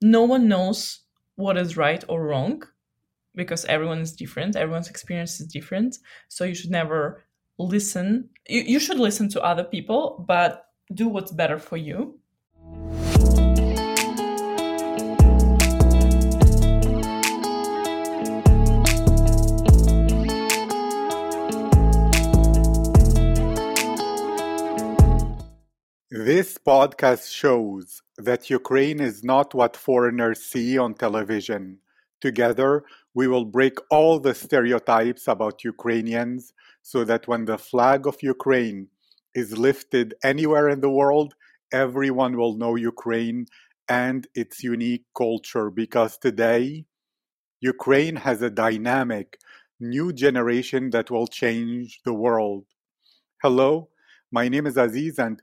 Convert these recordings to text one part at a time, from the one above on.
no one knows what is right or wrong because everyone is different, everyone's experience is different. So you should never listen. You, you should listen to other people, but do what's better for you. This podcast shows that Ukraine is not what foreigners see on television. Together, we will break all the stereotypes about Ukrainians so that when the flag of Ukraine is lifted anywhere in the world, everyone will know Ukraine and its unique culture because today, Ukraine has a dynamic new generation that will change the world. Hello, my name is Aziz and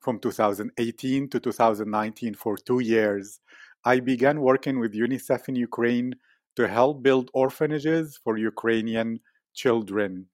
from 2018 to 2019 for two years. I began working with UNICEF in Ukraine to help build orphanages for Ukrainian children.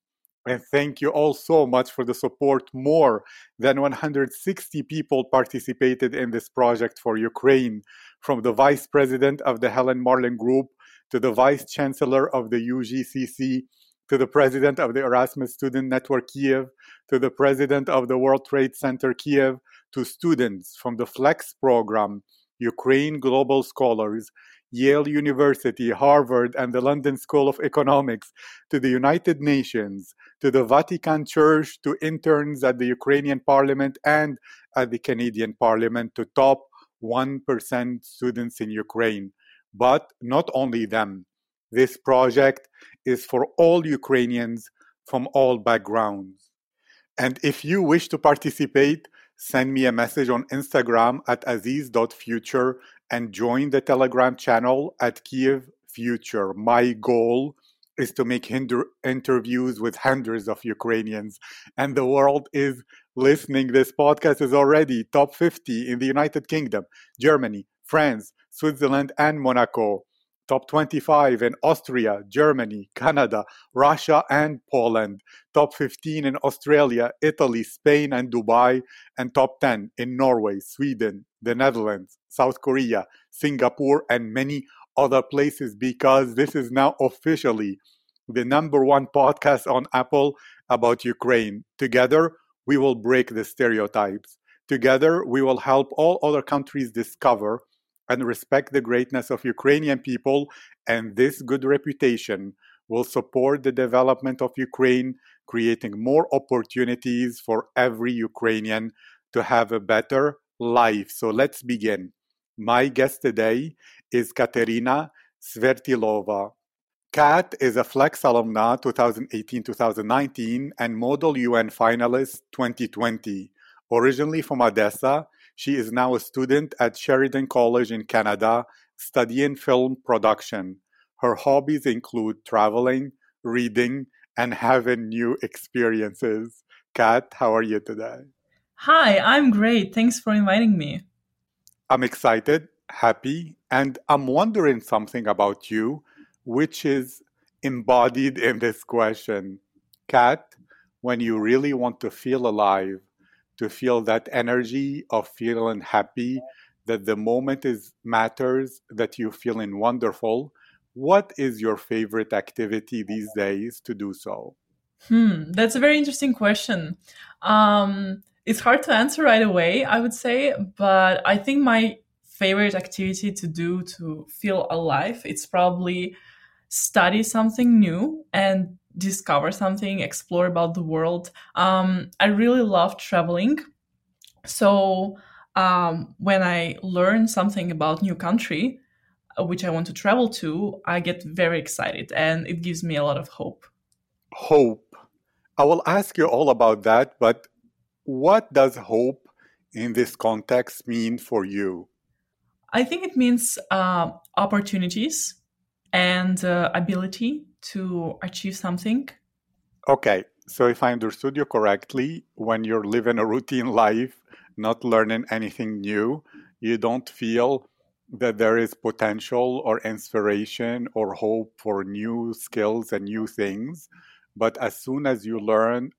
And thank you all so much for the support. More than 160 people participated in this project for Ukraine, from the vice president of the Helen Marlin Group to the vice chancellor of the UGCC to the president of the Erasmus Student Network Kiev, to the president of the World Trade Center Kiev, to students from the FLEX program, Ukraine Global Scholars, Yale University, Harvard, and the London School of Economics, to the United Nations, to the Vatican Church, to interns at the Ukrainian Parliament and at the Canadian Parliament, to top 1% students in Ukraine. But not only them. This project is for all Ukrainians from all backgrounds. And if you wish to participate, send me a message on Instagram at aziz.future and join the Telegram channel at Kiev Future. My goal is to make hinder- interviews with hundreds of Ukrainians, and the world is listening. This podcast is already top 50 in the United Kingdom, Germany, France, Switzerland, and Monaco top 25 in Austria, Germany, Canada, Russia, and Poland, top 15 in Australia, Italy, Spain, and Dubai, and top 10 in Norway, Sweden, the Netherlands, South Korea, Singapore, and many other places because this is now officially the number one podcast on Apple about Ukraine. Together, we will break the stereotypes. Together, we will help all other countries discover and respect the greatness of Ukrainian people, and this good reputation will support the development of Ukraine, creating more opportunities for every Ukrainian to have a better life. So let's begin. My guest today is Katerina Svertilova. Kat is a Flex alumna 2018 2019 and Model UN finalist 2020. Originally from Odessa, she is now a student at Sheridan College in Canada, studying film production. Her hobbies include traveling, reading, and having new experiences. Kat, how are you today? Hi, I'm great. Thanks for inviting me. I'm excited, happy, and I'm wondering something about you, which is embodied in this question. Kat, when you really want to feel alive, to feel that energy of feeling happy, that the moment is matters, that you're feeling wonderful. What is your favorite activity these days to do so? Hmm, that's a very interesting question. Um, it's hard to answer right away, I would say, but I think my favorite activity to do to feel alive it's probably study something new and discover something, explore about the world. Um, I really love traveling. So um, when I learn something about new country, uh, which I want to travel to, I get very excited and it gives me a lot of hope. Hope. I will ask you all about that, but what does hope in this context mean for you? I think it means uh, opportunities and uh, ability to achieve something. Okay, so if I understood you correctly, when you're living a routine life, not learning anything new, you don't feel that there is potential or inspiration or hope for new skills and new things. But as soon as you learn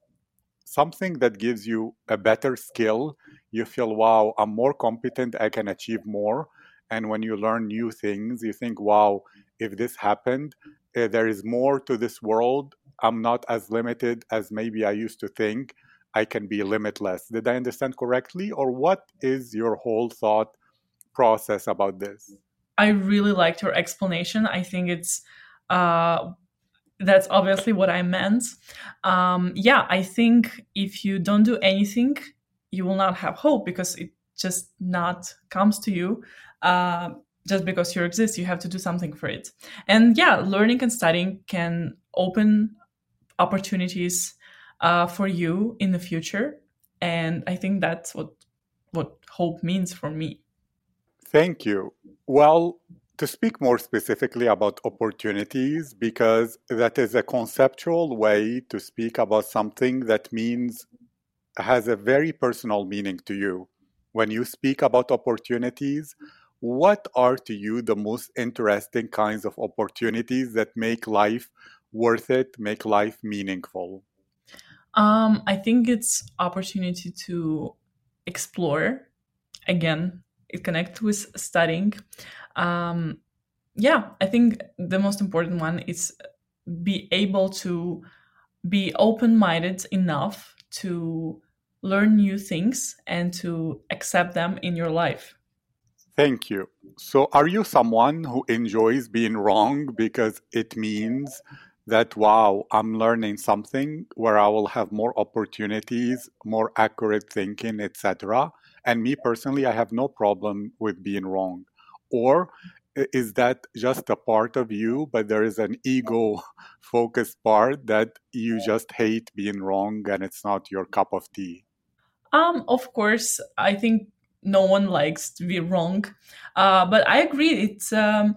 something that gives you a better skill, you feel, wow, I'm more competent, I can achieve more. And when you learn new things, you think, wow, if this happened, uh, there is more to this world. I'm not as limited as maybe I used to think. I can be limitless. Did I understand correctly? Or what is your whole thought process about this? I really liked your explanation. I think it's uh, that's obviously what I meant. Um, yeah, I think if you don't do anything, you will not have hope because it just not comes to you. Uh, just because you exist, you have to do something for it. And yeah, learning and studying can open opportunities uh, for you in the future. And I think that's what what hope means for me. Thank you. Well, to speak more specifically about opportunities, because that is a conceptual way to speak about something that means has a very personal meaning to you. When you speak about opportunities, what are to you the most interesting kinds of opportunities that make life worth it, make life meaningful? Um, I think it's opportunity to explore. Again, it connects with studying. Um, yeah, I think the most important one is be able to be open-minded enough to learn new things and to accept them in your life. Thank you. So, are you someone who enjoys being wrong because it means that, wow, I'm learning something where I will have more opportunities, more accurate thinking, etc.? And me personally, I have no problem with being wrong. Or is that just a part of you, but there is an ego focused part that you just hate being wrong and it's not your cup of tea? Um, of course, I think no one likes to be wrong. Uh, but I agree, it um,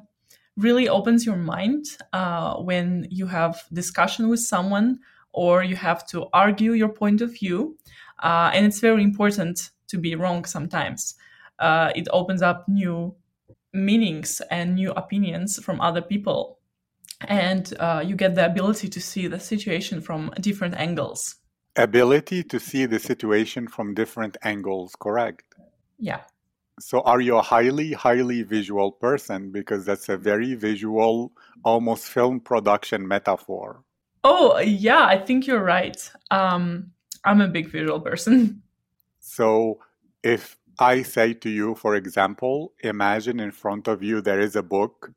really opens your mind uh, when you have discussion with someone or you have to argue your point of view. Uh, and it's very important to be wrong sometimes. Uh, it opens up new meanings and new opinions from other people. And uh, you get the ability to see the situation from different angles. Ability to see the situation from different angles, correct? Yeah. So, are you a highly, highly visual person? Because that's a very visual, almost film production metaphor. Oh, yeah, I think you're right. Um, I'm a big visual person. So, if I say to you, for example, imagine in front of you there is a book,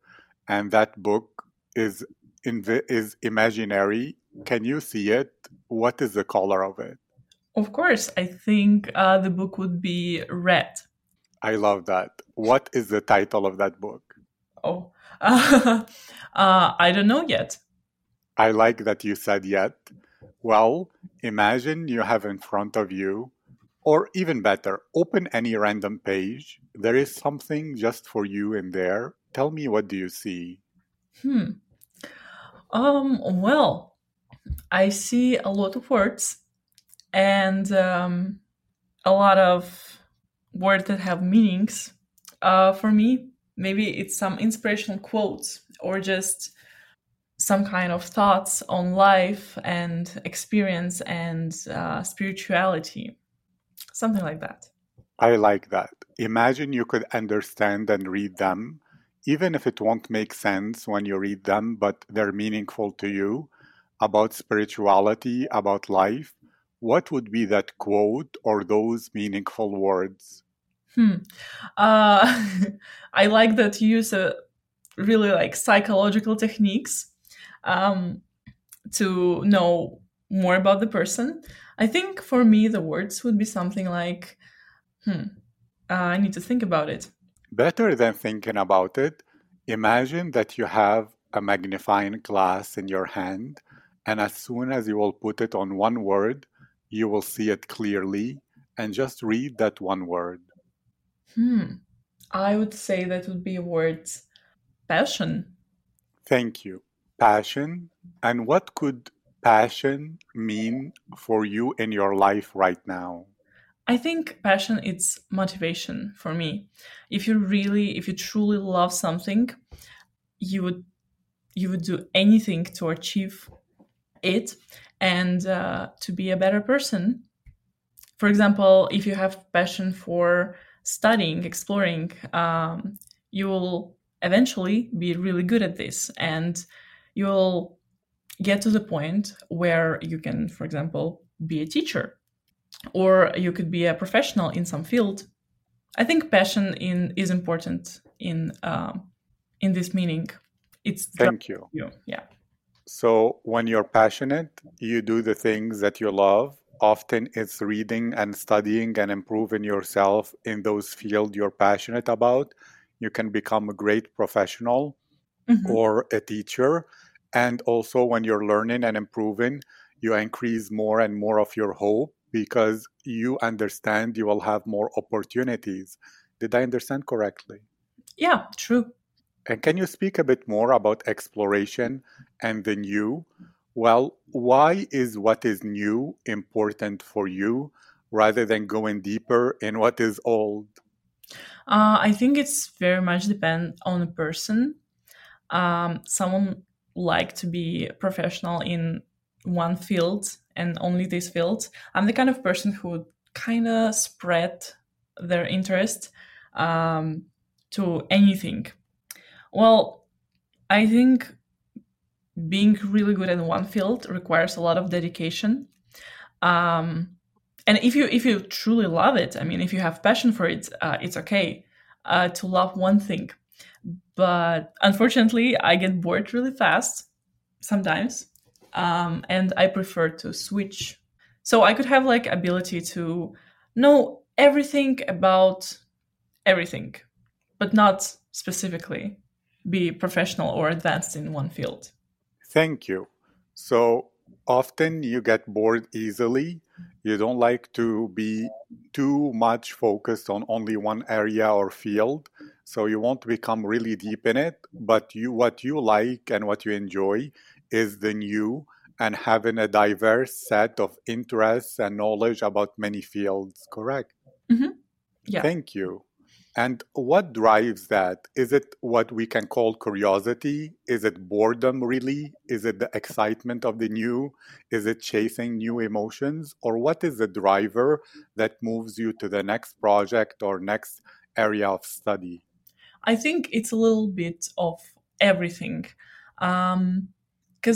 and that book is inv- is imaginary. Can you see it? What is the color of it? Of course, I think uh, the book would be Red. I love that. What is the title of that book? Oh, uh, I don't know yet. I like that you said yet. Well, imagine you have in front of you, or even better, open any random page. There is something just for you in there. Tell me what do you see? Hmm. Um, well, I see a lot of words and um, a lot of words that have meanings. Uh, for me, maybe it's some inspirational quotes or just some kind of thoughts on life and experience and uh, spirituality, something like that. I like that. Imagine you could understand and read them, even if it won't make sense when you read them, but they're meaningful to you about spirituality, about life what would be that quote or those meaningful words? Hmm. Uh, I like that you use a really like psychological techniques um, to know more about the person. I think for me, the words would be something like, hmm, uh, I need to think about it. Better than thinking about it, imagine that you have a magnifying glass in your hand, and as soon as you will put it on one word, you will see it clearly and just read that one word. Hmm. I would say that would be a word passion. Thank you. Passion. And what could passion mean for you in your life right now? I think passion it's motivation for me. If you really if you truly love something, you would you would do anything to achieve it and uh, to be a better person. For example, if you have passion for studying, exploring, um, you will eventually be really good at this and you'll get to the point where you can, for example, be a teacher or you could be a professional in some field. I think passion in is important in um, in this meaning. It's thank you. you. Yeah. So when you're passionate, you do the things that you love. Often it's reading and studying and improving yourself in those fields you're passionate about. You can become a great professional mm-hmm. or a teacher. And also when you're learning and improving, you increase more and more of your hope because you understand you will have more opportunities. Did I understand correctly? Yeah, true. And can you speak a bit more about exploration and the new? Well, why is what is new important for you rather than going deeper in what is old? Uh, I think it's very much depend on a person. Um, someone like to be professional in one field and only this field. I'm the kind of person who kind of spread their interest um, to anything. Well, I think being really good in one field requires a lot of dedication. Um, and if you if you truly love it, I mean, if you have passion for it, uh, it's okay uh, to love one thing. But unfortunately, I get bored really fast sometimes, um, and I prefer to switch. So I could have like ability to know everything about everything, but not specifically be professional or advanced in one field. Thank you. So often you get bored easily. You don't like to be too much focused on only one area or field. So you won't become really deep in it. But you what you like and what you enjoy is the new and having a diverse set of interests and knowledge about many fields, correct? Mm-hmm. Yeah. Thank you. And what drives that? Is it what we can call curiosity? Is it boredom, really? Is it the excitement of the new? Is it chasing new emotions? Or what is the driver that moves you to the next project or next area of study? I think it's a little bit of everything. Because, um,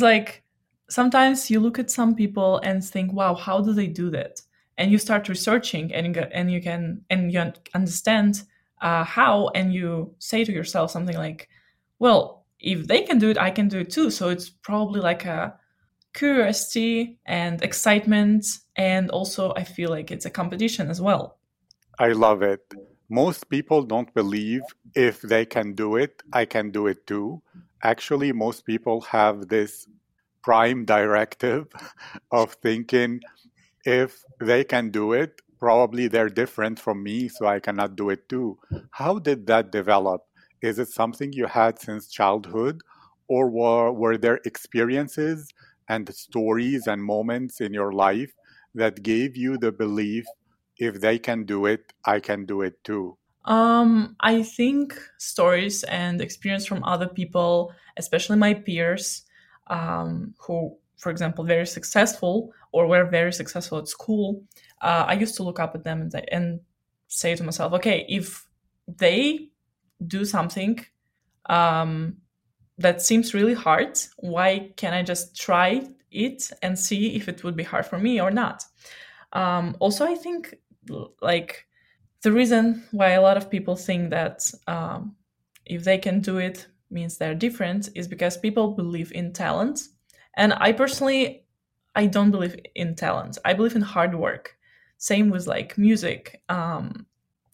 like, sometimes you look at some people and think, wow, how do they do that? And you start researching and, and you can, and you understand uh, how and you say to yourself something like well if they can do it i can do it too. So it's probably like a curiosity and excitement and also i feel like it's a competition as well. I love it. Most people don't believe if they can do it i can do it too. Actually most people have this prime directive of thinking if they can do it probably they're different from me, so I cannot do it too. How did that develop? Is it something you had since childhood, or were, were there experiences and stories and moments in your life that gave you the belief if they can do it, I can do it too? Um, I think stories and experience from other people, especially my peers, um, who, for example, very successful or were very successful at school, uh, I used to look up at them and, and say to myself, okay, if they do something um, that seems really hard, why can't I just try it and see if it would be hard for me or not? Um, also, I think like the reason why a lot of people think that um, if they can do it means they're different is because people believe in talent. And I personally, I don't believe in talent. I believe in hard work. Same with like music, um,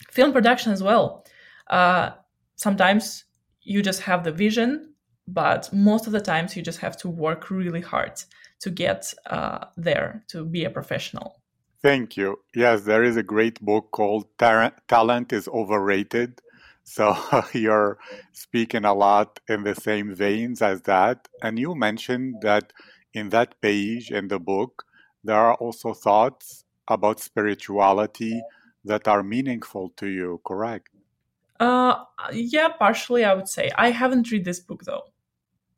film production as well. Uh, sometimes you just have the vision, but most of the times you just have to work really hard to get uh, there to be a professional. Thank you. Yes, there is a great book called Talent is Overrated. So you're speaking a lot in the same veins as that. And you mentioned that in that page in the book, there are also thoughts about spirituality that are meaningful to you, correct? Uh, yeah, partially, I would say. I haven't read this book though.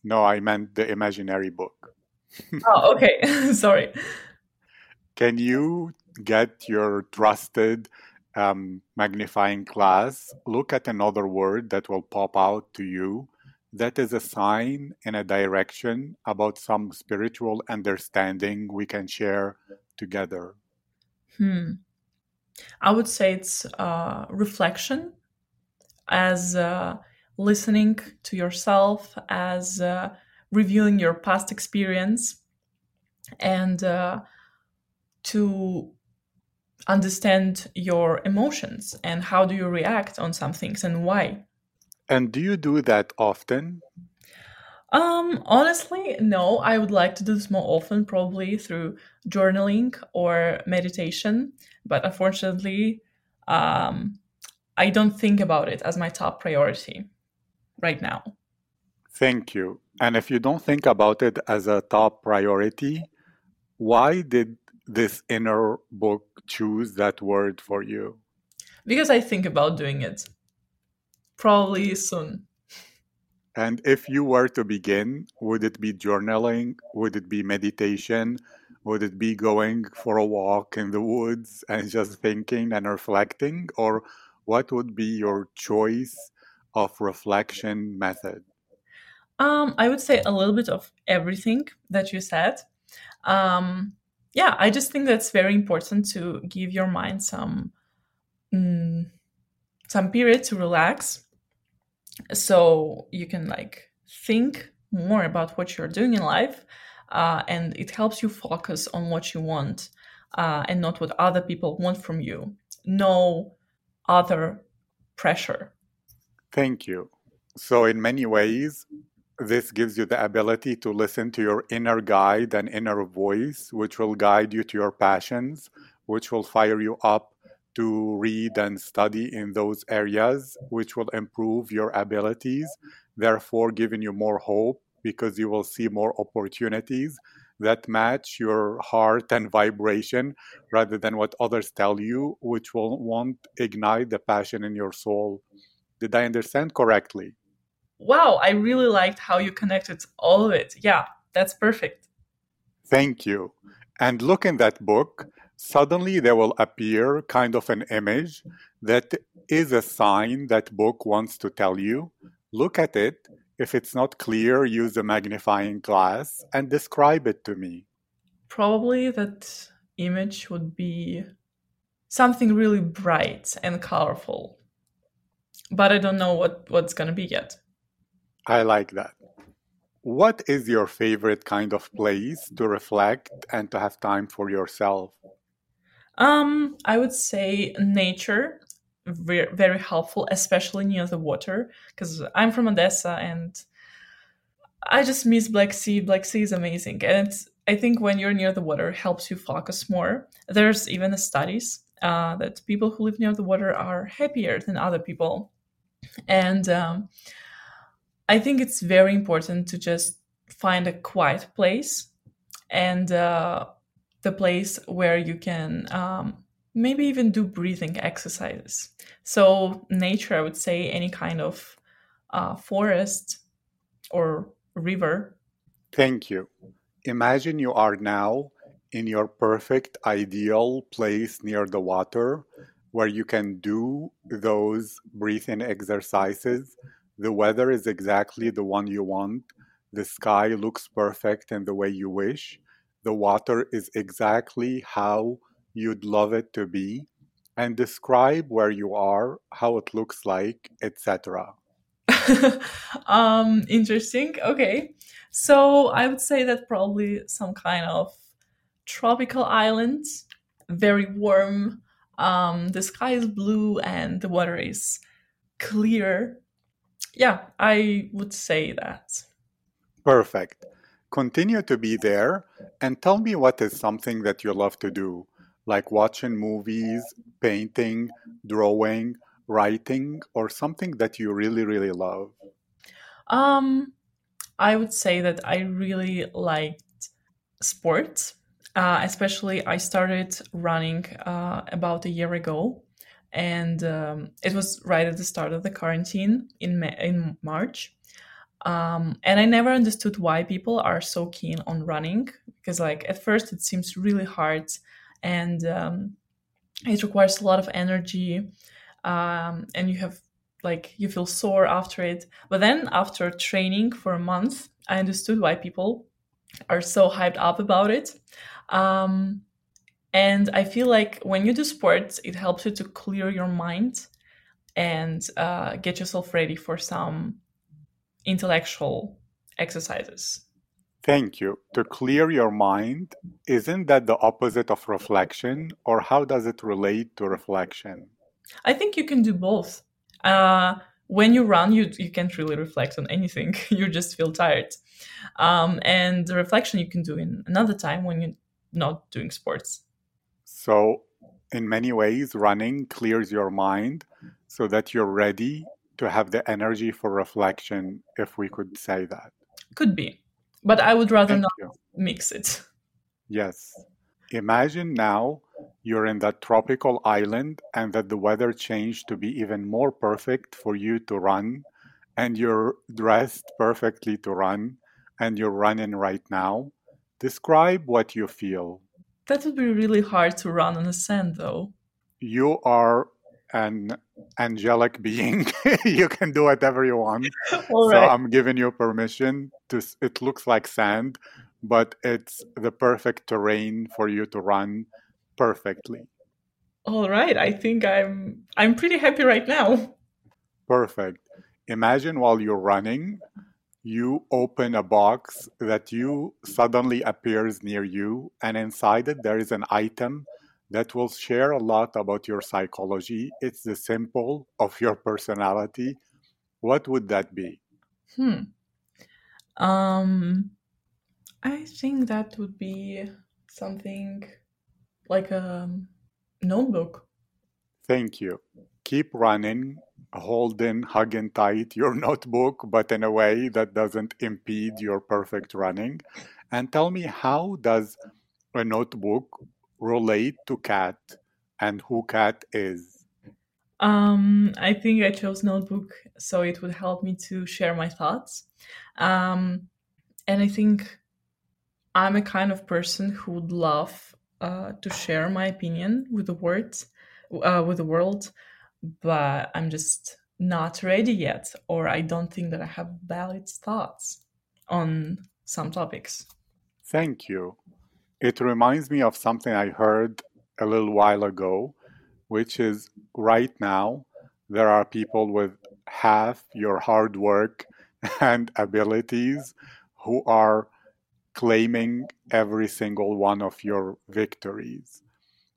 No, I meant the imaginary book. oh, okay. Sorry. Can you get your trusted um, magnifying glass, look at another word that will pop out to you that is a sign in a direction about some spiritual understanding we can share together? Hmm. I would say it's uh, reflection as uh, listening to yourself, as uh, reviewing your past experience, and uh, to understand your emotions and how do you react on some things and why. And do you do that often? Um, honestly, no. I would like to do this more often, probably through journaling or meditation. But unfortunately, um, I don't think about it as my top priority right now. Thank you. And if you don't think about it as a top priority, why did this inner book choose that word for you? Because I think about doing it. Probably soon. And if you were to begin, would it be journaling? Would it be meditation? Would it be going for a walk in the woods and just thinking and reflecting? Or what would be your choice of reflection method? Um, I would say a little bit of everything that you said. Um, yeah, I just think that's very important to give your mind some mm, some period to relax, so you can like think more about what you're doing in life, uh, and it helps you focus on what you want uh, and not what other people want from you. No other pressure. Thank you. So, in many ways, this gives you the ability to listen to your inner guide and inner voice, which will guide you to your passions, which will fire you up to read and study in those areas, which will improve your abilities, therefore, giving you more hope because you will see more opportunities that match your heart and vibration rather than what others tell you, which will won't ignite the passion in your soul. Did I understand correctly? wow, I really liked how you connected all of it. Yeah, that's perfect. Thank you. And look in that book, suddenly there will appear kind of an image that is a sign that book wants to tell you. Look at it. If it's not clear, use a magnifying glass and describe it to me. Probably that image would be something really bright and colorful. But I don't know what, what's going to be yet. I like that. What is your favorite kind of place to reflect and to have time for yourself? Um, I would say nature, very, very helpful, especially near the water, because I'm from Odessa and I just miss Black Sea. Black Sea is amazing, and I think when you're near the water, helps you focus more. There's even studies uh, that people who live near the water are happier than other people, and um, I think it's very important to just find a quiet place and uh, the place where you can um, maybe even do breathing exercises. So, nature, I would say, any kind of uh, forest or river. Thank you. Imagine you are now in your perfect, ideal place near the water where you can do those breathing exercises the weather is exactly the one you want. The sky looks perfect in the way you wish. The water is exactly how you'd love it to be. And describe where you are, how it looks like, etc. um, interesting. Okay. So I would say that probably some kind of tropical island, very warm. Um, the sky is blue and the water is clear yeah, I would say that. Perfect. Continue to be there and tell me what is something that you love to do, like watching movies, painting, drawing, writing, or something that you really, really love? Um, I would say that I really liked sports. Uh, especially, I started running uh, about a year ago, and um, it was right at the start of the quarantine in in March. Um, and I never understood why people are so keen on running because, like, at first it seems really hard, and um, it requires a lot of energy, um, and you have like you feel sore after it. But then after training for a month, I understood why people are so hyped up about it. Um, and I feel like when you do sports, it helps you to clear your mind and uh, get yourself ready for some intellectual exercises. Thank you. To clear your mind, isn't that the opposite of reflection, or how does it relate to reflection? I think you can do both. Uh, when you run, you you can't really reflect on anything. you just feel tired. Um, and the reflection you can do in another time when you're not doing sports. So, in many ways, running clears your mind so that you're ready to have the energy for reflection, if we could say that. Could be, but I would rather Thank not you. mix it. Yes. Imagine now you're in that tropical island and that the weather changed to be even more perfect for you to run, and you're dressed perfectly to run, and you're running right now. Describe what you feel. That would be really hard to run on the sand, though. You are an angelic being. you can do whatever you want. So. I'm giving you permission to, it looks like sand, but it's the perfect terrain for you to run perfectly. All right. I think I'm I'm pretty happy right now. Perfect. Imagine while you're running, you open a box that you suddenly appears near you, and inside it there is an item that will share a lot about your psychology. It's the symbol of your personality. What would that be? Hmm. Um, I think that would be something like a notebook. Thank you. Keep running, holding, hugging tight your notebook, but in a way that doesn't impede your perfect running. And tell me, how does a notebook relate to Kat and who Kat is? Um, I think I chose notebook so it would help me to share my thoughts. Um, and I think I'm a kind of person who would love uh, to share my opinion with the words, uh, with the world, but I'm just not ready yet, or I don't think that I have valid thoughts on some topics. Thank you. It reminds me of something I heard a little while ago, which is right now there are people with half your hard work and abilities who are claiming every single one of your victories.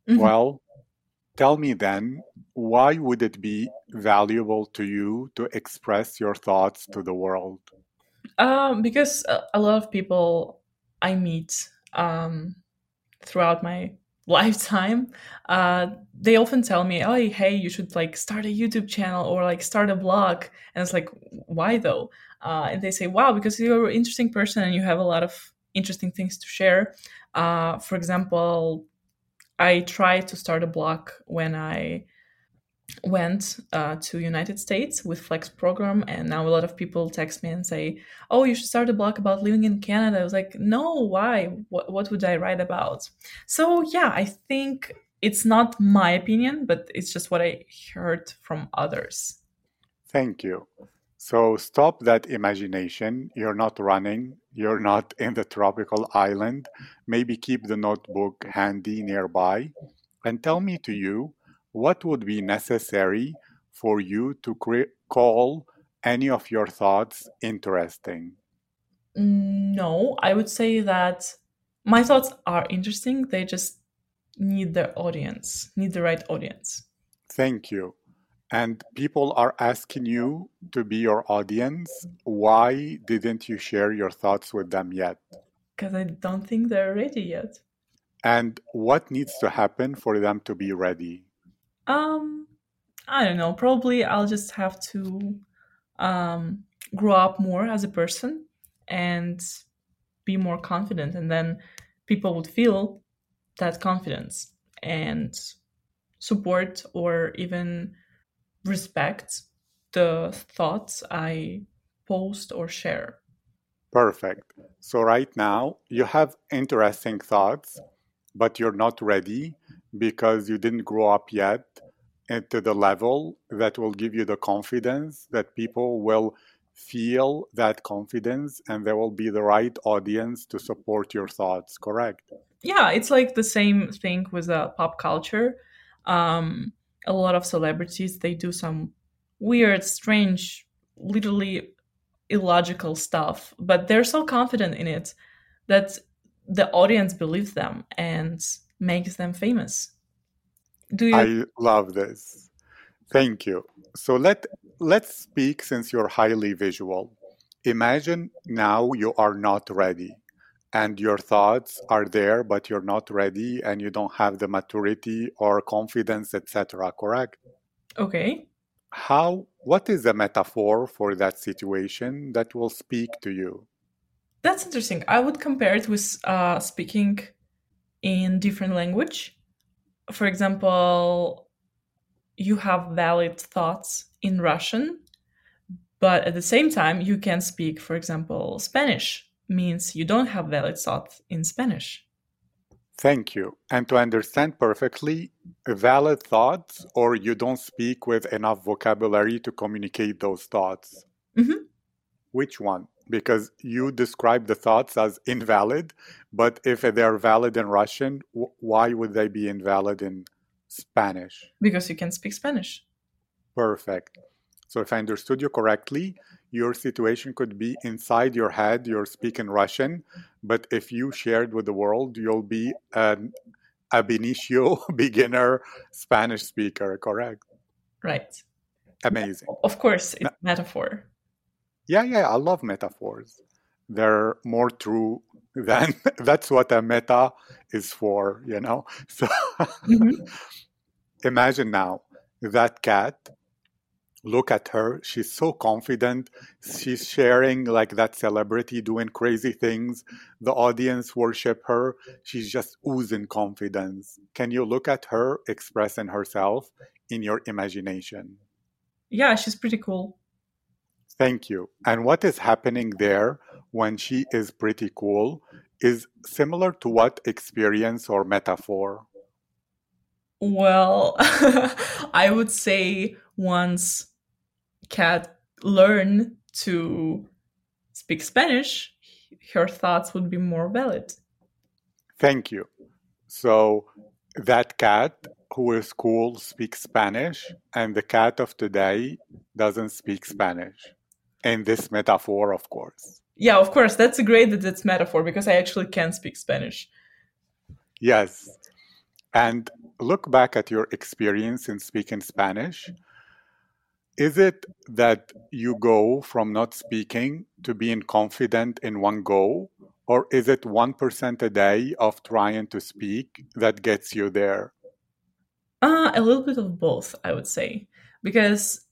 Mhm. Well, tell me then, why would it be valuable to you to express your thoughts to the world? Um, because a, a lot of people I meet um, throughout my lifetime, uh, they often tell me, "Oh, hey, you should like start a YouTube channel or like start a blog." And it's like, why though? Uh, and they say, "Wow, because you're an interesting person and you have a lot of interesting things to share." Uh, for example, I tried to start a blog when I went uh, to United States with Flex program, and now a lot of people text me and say, "Oh, you should start a blog about living in Canada." I was like, "No, why? What what would I write about?" So yeah, I think it's not my opinion, but it's just what I heard from others. Thank you. So stop that imagination. You're not running, you're not in the tropical island. Maybe keep the notebook handy nearby. And tell me to you, what would be necessary for you to cre- call any of your thoughts interesting? Mm, no, I would say that my thoughts are interesting. They just need the audience, need the right audience. Thank you. And people are asking you to be your audience. Why didn't you share your thoughts with them yet? Because I don't think they're ready yet. And what needs to happen for them to be ready? Um, I don't know. Probably I'll just have to um, grow up more as a person and be more confident, and then people would feel that confidence and support or even respect the thoughts I post or share. Perfect. So, right now, you have interesting thoughts, but you're not ready because you didn't grow up yet into the level that will give you the confidence that people will feel that confidence and there will be the right audience to support your thoughts, correct? Yeah, it's like the same thing with uh, pop culture. Um, a lot of celebrities they do some weird, strange, literally illogical stuff, but they're so confident in it that the audience believes them and makes them famous. Do you I love this. Thank you. So let let's speak since you're highly visual. Imagine now you are not ready and your thoughts are there but you're not ready and you don't have the maturity or confidence etc correct okay how what is a metaphor for that situation that will speak to you that's interesting i would compare it with uh, speaking in different language for example you have valid thoughts in russian but at the same time you can speak for example spanish means you don't have valid thoughts in spanish Thank you. And to understand perfectly, valid thoughts, or you don't speak with enough vocabulary to communicate those thoughts. Mm-hmm. Which one? Because you describe the thoughts as invalid, but if they're valid in Russian, w- why would they be invalid in Spanish? Because you can speak Spanish. Perfect. So, if I understood you correctly, your situation could be inside your head, you're speaking Russian, but if you shared with the world, you'll be an ab initio beginner Spanish speaker, correct? Right. Amazing. Of course, it's now, metaphor. Yeah, yeah, I love metaphors. They're more true than that's what a meta is for, you know? So mm-hmm. imagine now that cat look at her she's so confident she's sharing like that celebrity doing crazy things the audience worship her she's just oozing confidence can you look at her expressing herself in your imagination yeah she's pretty cool thank you and what is happening there when she is pretty cool is similar to what experience or metaphor well i would say once cat learn to speak Spanish, her thoughts would be more valid. Thank you. So that cat who is cool speaks Spanish, and the cat of today doesn't speak Spanish. In this metaphor, of course. Yeah, of course. That's great that it's metaphor because I actually can speak Spanish. Yes. And look back at your experience in speaking Spanish is it that you go from not speaking to being confident in one go? Or is it 1% a day of trying to speak that gets you there? Uh, a little bit of both, I would say. Because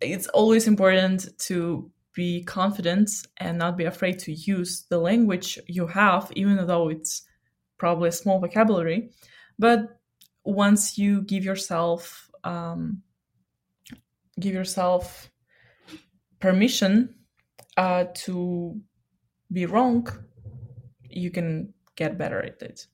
it's always important to be confident and not be afraid to use the language you have, even though it's probably a small vocabulary. But once you give yourself um, give yourself permission uh, to be wrong, you can get better at it.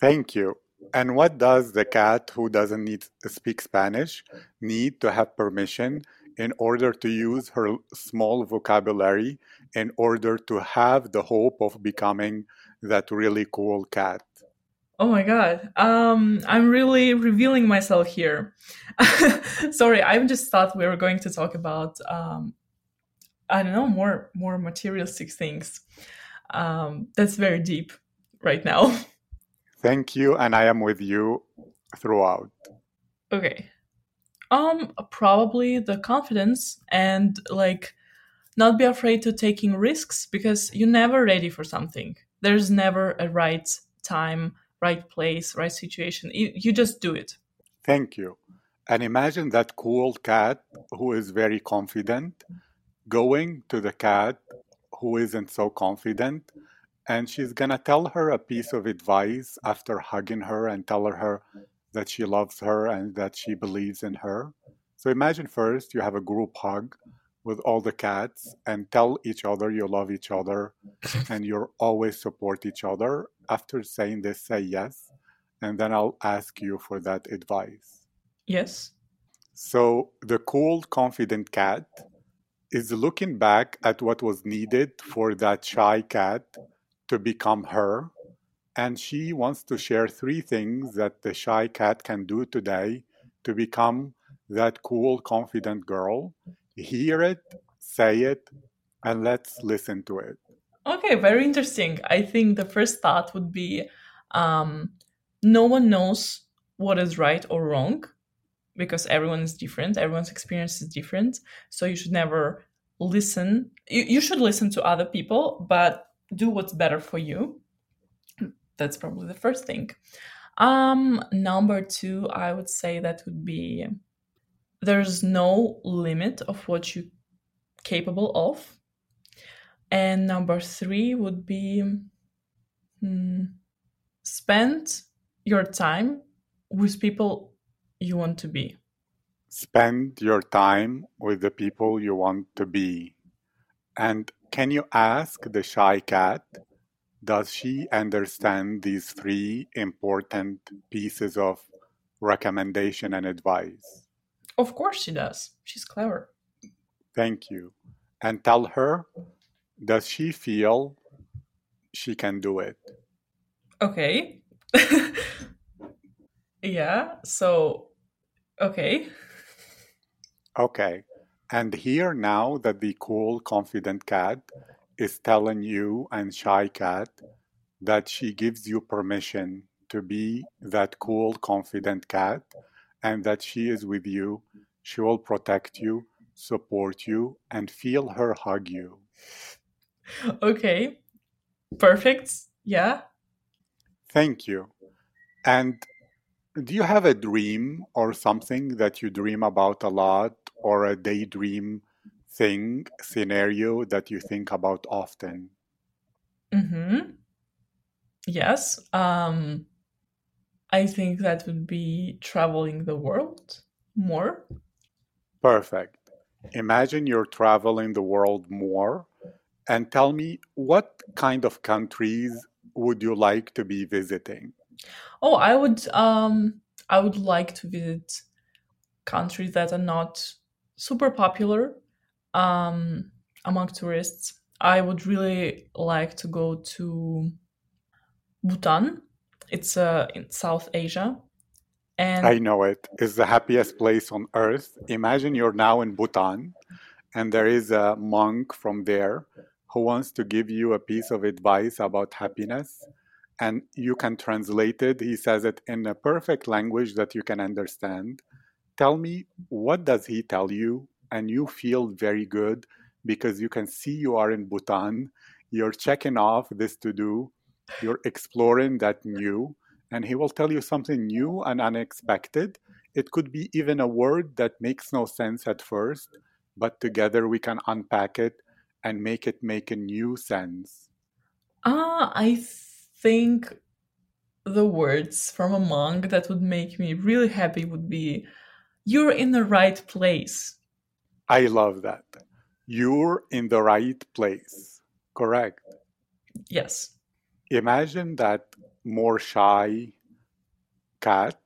Thank you. And what does the cat who doesn't need speak Spanish need to have permission in order to use her small vocabulary in order to have the hope of becoming that really cool cat? Oh my god. Um, I'm really revealing myself here. Sorry, I just thought we were going to talk about um, I don't know more more materialistic things. Um, that's very deep right now. Thank you, and I am with you throughout. Okay. Um, probably the confidence and like not be afraid to taking risks because you're never ready for something. There's never a right time right place, right situation. You, you just do it. Thank you. And imagine that cool cat who is very confident going to the cat who isn't so confident and she's gonna tell her a piece of advice after hugging her and tell her that she loves her and that she believes in her. So imagine first you have a group hug with all the cats and tell each other you love each other and you always support each other. After saying this, say yes, and then I'll ask you for that advice. Yes. So the cool, confident cat is looking back at what was needed for that shy cat to become her. And she wants to share three things that the shy cat can do today to become that cool, confident girl. Hear it, say it, and let's listen to it. Okay, very interesting. I think the first thought would be um, no one knows what is right or wrong because everyone is different, everyone's experience is different. So you should never listen. You, you should listen to other people, but do what's better for you. That's probably the first thing. Um, number two, I would say that would be there's no limit of what you're capable of. And number three would be hmm, spend your time with people you want to be. Spend your time with the people you want to be. And can you ask the shy cat, does she understand these three important pieces of recommendation and advice? Of course she does. She's clever. Thank you. And tell her, does she feel she can do it? Okay. yeah, so, okay. Okay. And here now that the cool, confident cat is telling you and shy cat that she gives you permission to be that cool, confident cat and that she is with you, she will protect you, support you, and feel her hug you. Okay. Perfect. Yeah. Thank you. And do you have a dream or something that you dream about a lot or a daydream thing, scenario that you think about often? Mm-hmm. Yes. Um, I think that would be traveling the world more. Perfect. Imagine you're traveling the world more and tell me what kind of countries would you like to be visiting? Oh, I would um I would like to visit countries that are not super popular um, among tourists. I would really like to go to Bhutan. It's uh, in South Asia. And I know it. It's the happiest place on earth. Imagine you're now in Bhutan and there is a monk from there who wants to give you a piece of advice about happiness and you can translate it. He says it in a perfect language that you can understand tell me what does he tell you and you feel very good because you can see you are in bhutan you're checking off this to do you're exploring that new and he will tell you something new and unexpected it could be even a word that makes no sense at first but together we can unpack it and make it make a new sense ah uh, i think the words from a monk that would make me really happy would be you're in the right place. I love that. You're in the right place. Correct. Yes. Imagine that more shy cat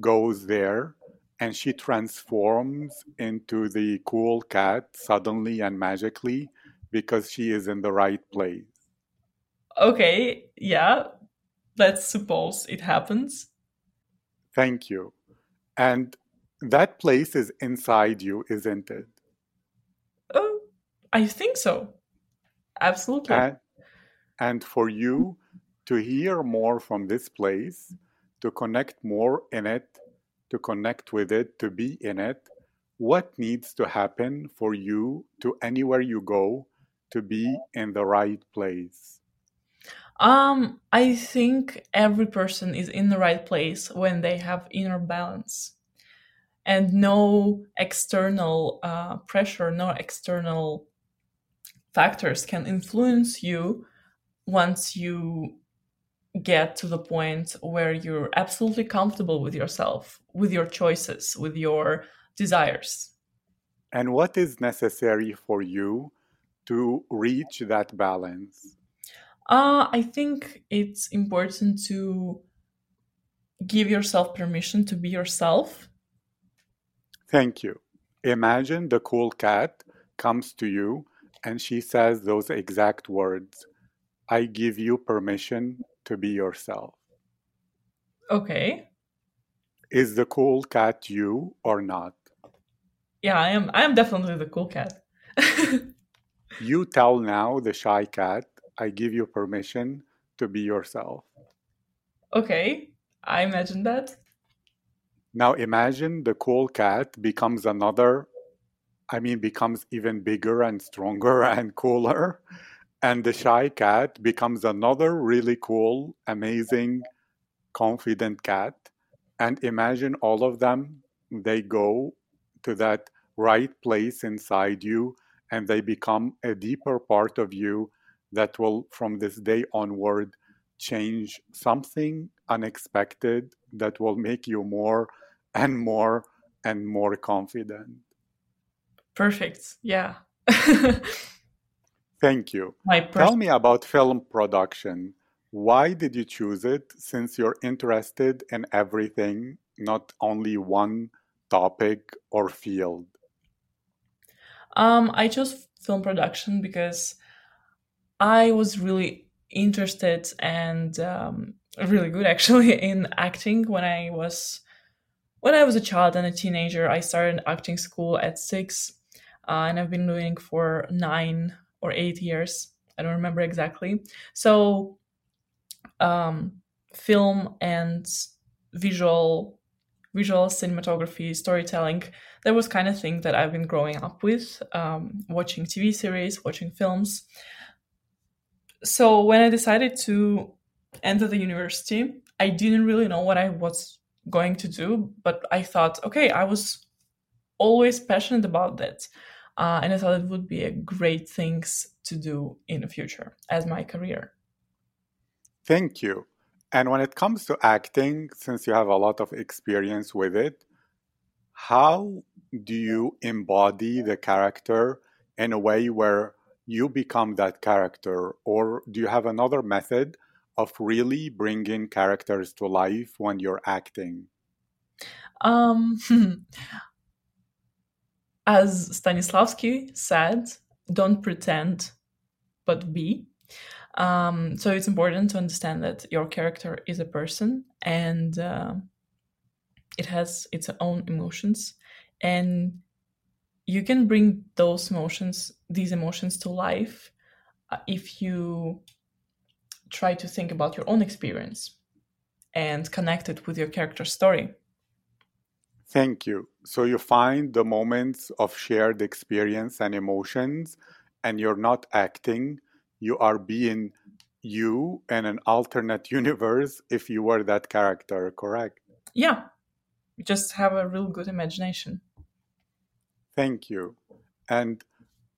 goes there and she transforms into the cool cat suddenly and magically because she is in the right place. Okay, yeah, let's suppose it happens. Thank you. And that place is inside you, isn't it? Oh, I think so. Absolutely. And, and for you to hear more from this place, to connect more in it, to connect with it, to be in it, what needs to happen for you to anywhere you go to be in the right place? Um, I think every person is in the right place when they have inner balance and no external uh, pressure, no external factors can influence you once you get to the point where you're absolutely comfortable with yourself, with your choices, with your desires. And what is necessary for you to reach that balance? Uh, I think it's important to give yourself permission to be yourself. Thank you. Imagine the cool cat comes to you and she says those exact words I give you permission to be yourself. Okay. Is the cool cat you or not? Yeah, I am I am definitely the cool cat. you tell now the shy cat, I give you permission to be yourself. Okay, I imagine that. Now imagine the cool cat becomes another I mean, becomes even bigger and stronger and cooler. And the shy cat becomes another really cool, amazing, confident cat. And imagine all of them, they go to that right place inside you and they become a deeper part of you that will, from this day onward, change something unexpected that will make you more and more and more confident. Perfect. Yeah. Thank you. Tell me about film production. Why did you choose it since you're interested in everything, not only one topic or field? Um, I chose film production because I was really interested and um, really good actually in acting when I was when I was a child and a teenager. I started acting school at six, uh, and I've been doing for nine or eight years. I don't remember exactly. So, um, film and visual visual cinematography storytelling that was kind of thing that i've been growing up with um, watching tv series watching films so when i decided to enter the university i didn't really know what i was going to do but i thought okay i was always passionate about that uh, and I thought it would be a great things to do in the future as my career. Thank you. And when it comes to acting, since you have a lot of experience with it, how do you embody the character in a way where you become that character? Or do you have another method of really bringing characters to life when you're acting? Um, as Stanislavski said, don't pretend, but be. Um, so it's important to understand that your character is a person and uh, it has its own emotions, and you can bring those emotions, these emotions, to life uh, if you try to think about your own experience and connect it with your character story. Thank you. So you find the moments of shared experience and emotions, and you're not acting, you are being you in an alternate universe if you were that character, correct? Yeah. You just have a real good imagination. Thank you. And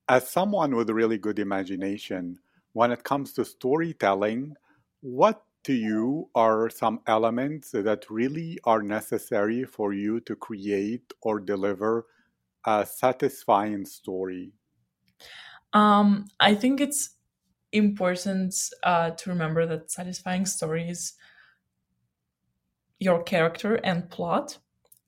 as someone with a really good imagination, when it comes to storytelling, what to you are some elements that really are necessary for you to create or deliver a satisfying story? Um, I think it's important uh, to remember that satisfying stories, your character and plot,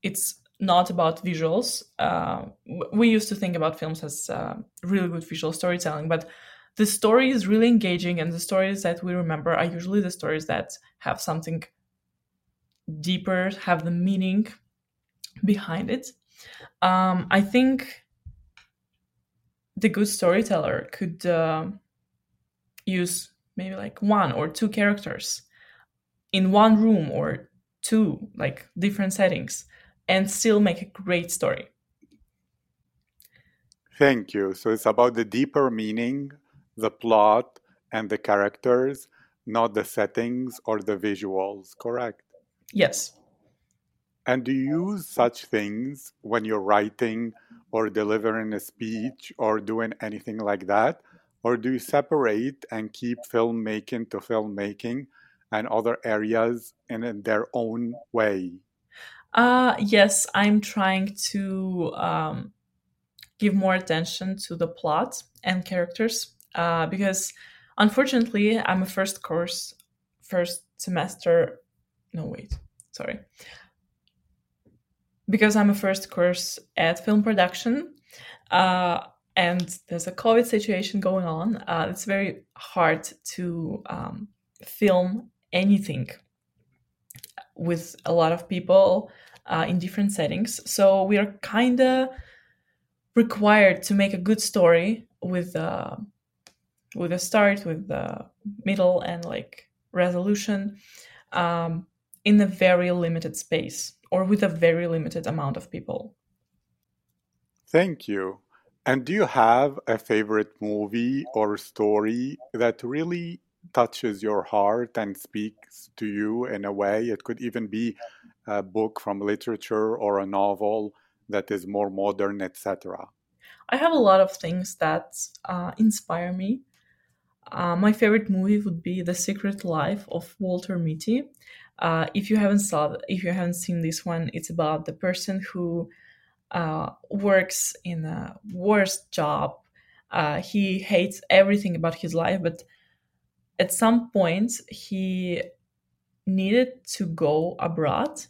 it's not about visuals. Uh, we used to think about films as uh, really good visual storytelling, but the story is really engaging and the stories that we remember are usually the stories that have something deeper have the meaning behind it. Um, i think the good storyteller could uh, use maybe like one or two characters in one room or two like different settings and still make a great story. Thank you. So it's about the deeper meaning the plot and the characters, not the settings or the visuals, correct? Yes. And do you use such things when you're writing or delivering a speech or doing anything like that? Or do you separate and keep filmmaking to filmmaking and other areas in, their own way? Uh, yes, I'm trying to um, give more attention to the plot and characters uh, because unfortunately I'm a first course, first semester. No, wait, sorry because I'm a first course at film production, uh, and there's a COVID situation going on, uh, it's very hard to um, film anything with a lot of people uh, in different settings. So we are kind of required to make a good story with uh, with a start, with the middle, and like resolution um, in a very limited space or with a very limited amount of people. Thank you. And do you have a favorite movie or story that really touches your heart and speaks to you in a way? It could even be a book from literature or a novel that is more modern, etc. I have a lot of things that uh, inspire me. Uh, my favorite movie would be The Secret Life of Walter Mitty. Uh, if you haven't saw, if you haven't seen this one, it's about the person who uh, works in a worst job. Uh, he hates everything about his life, but at some point he needed to go abroad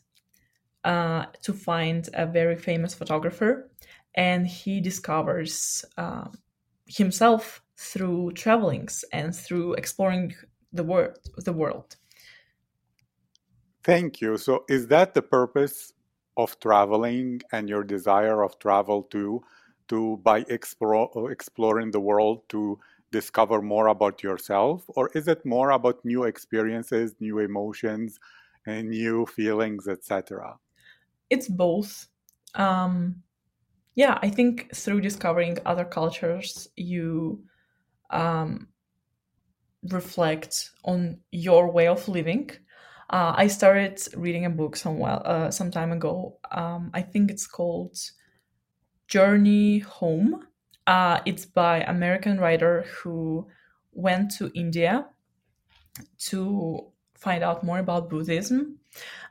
uh, to find a very famous photographer, and he discovers uh, himself through travelings and through exploring the world. The world Thank you. So, is that the purpose of traveling and your desire of travel too, to by explore, exploring the world to discover more about yourself, or is it more about new experiences, new emotions, and new feelings, etc.? It's both. Um, yeah, I think through discovering other cultures, you um, reflect on your way of living uh, I started reading a book some while uh, some time ago. Um, I think it's called Journey Home. Uh, it's by American writer who went to India to find out more about Buddhism.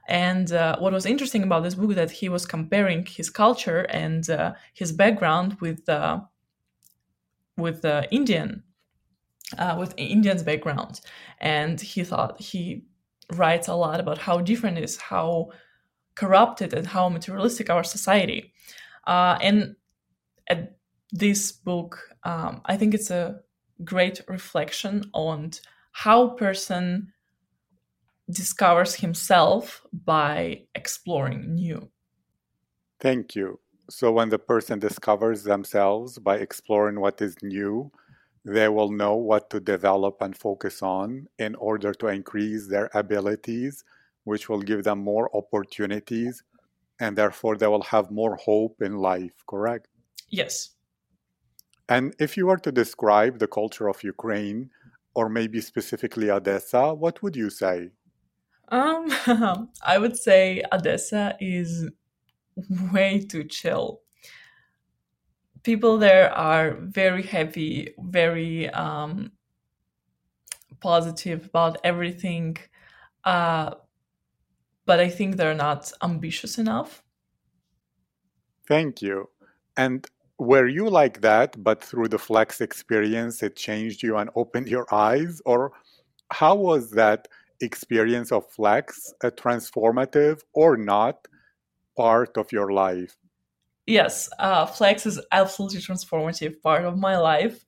And uh, what was interesting about this book that he was comparing his culture and uh, his background with uh, with the Indian uh, with Indian's background, and he thought he writes a lot about how different is how corrupted and how materialistic our society. Uh, and this book, um, I think it's a great reflection on how person discovers himself by exploring new. Thank you. So when the person discovers themselves by exploring what is new, they will know what to develop and focus on in order to increase their abilities, which will give them more opportunities, and therefore they will have more hope in life, correct? Yes. And if you were to describe the culture of Ukraine, or maybe specifically Odessa, what would you say? Um, I would say Odessa is way too chill people there are very happy, very um, positive about everything. Uh, but I think they're not ambitious enough. Thank you. And were you like that, but through the Flex experience, it changed you and opened your eyes? Or how was that experience of Flex a transformative or not part of your life? yes, uh, Flex is absolutely transformative part of my life.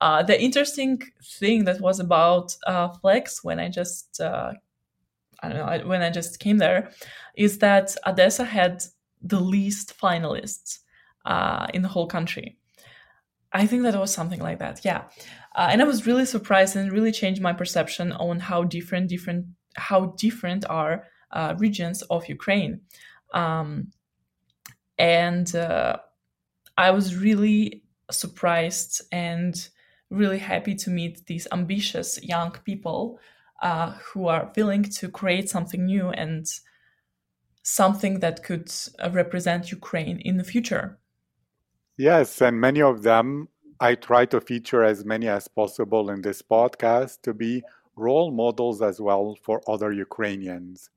Uh, the interesting thing that was about uh, Flex when I just uh, I don't know when I just came there is that Odessa had the least finalists uh, in the whole country. I think that was something like that, yeah. Uh, and I was really surprised and really changed my perception on how different different how different are regions of Ukraine. Um, and uh, I was really surprised and really happy to meet these ambitious young people uh, who are willing to create something new and something that could uh, represent Ukraine in the future. Yes, and many of them I try to feature as many as possible in this podcast to be role models as well for other Ukrainians.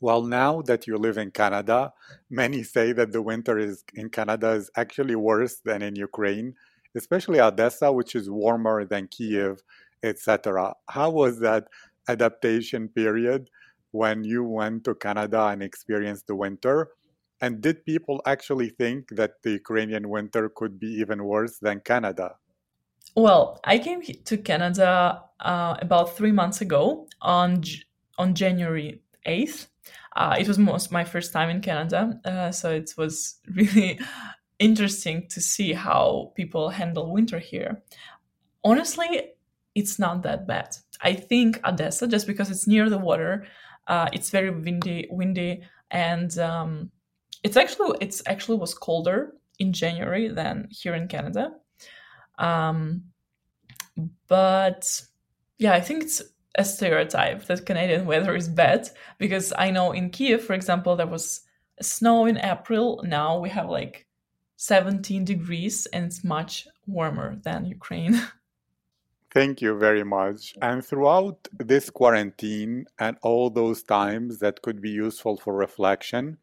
Well, now that you live in Canada, many say that the winter is in Canada is actually worse than in Ukraine, especially Odessa, which is warmer than Kiev, etc. How was that adaptation period when you went to Canada and experienced the winter? And did people actually think that the Ukrainian winter could be even worse than Canada? Well, I came to Canada uh, about three months ago on on January eighth. Uh, it was most my first time in Canada, uh, so it was really interesting to see how people handle winter here. Honestly, it's not that bad. I think Odessa, just because it's near the water, uh, it's very windy, windy, and um, it's actually it's actually was colder in January than here in Canada. Um, but yeah, I think it's a stereotype that Canadian weather is bad because I know in Kiev, for example, there was snow in April. Now we have like 17 degrees and it's much warmer than Ukraine. Thank you very much. And throughout this quarantine and all those times that could be useful for reflection,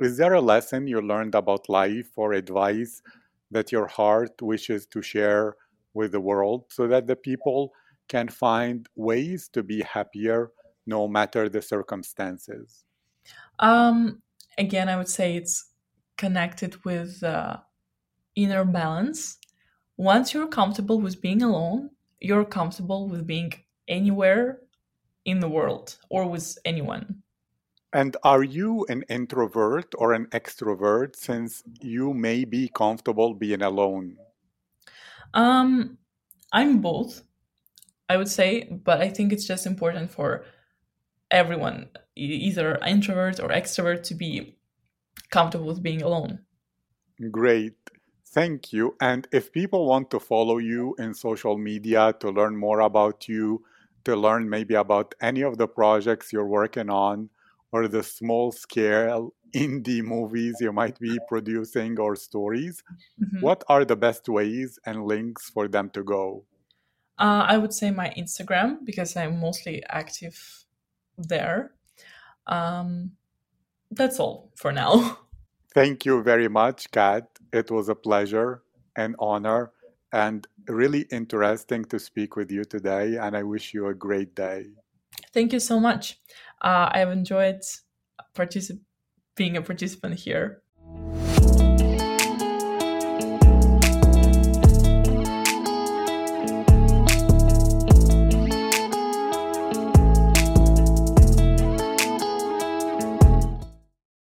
is there a lesson you learned about life or advice that your heart wishes to share with the world so that the people can find ways to be happier no matter the circumstances? Um, again, I would say it's connected with uh, inner balance. Once you're comfortable with being alone, you're comfortable with being anywhere in the world or with anyone. And are you an introvert or an extrovert since you may be comfortable being alone? Um, I'm both, I would say, but I think it's just important for everyone, either introvert or extrovert, to be comfortable with being alone. Great. Thank you. And if people want to follow you in social media to learn more about you, to learn maybe about any of the projects you're working on, or the small scale indie movies you might be producing or stories, mm-hmm. what are the best ways and links for them to go? Uh, I would say my Instagram because I'm mostly active there. Um, that's all for now. Thank you very much, Kat. It was a pleasure and honor and really interesting to speak with you today. And I wish you a great day. Thank you so much. Uh, I've enjoyed particip- being a participant here.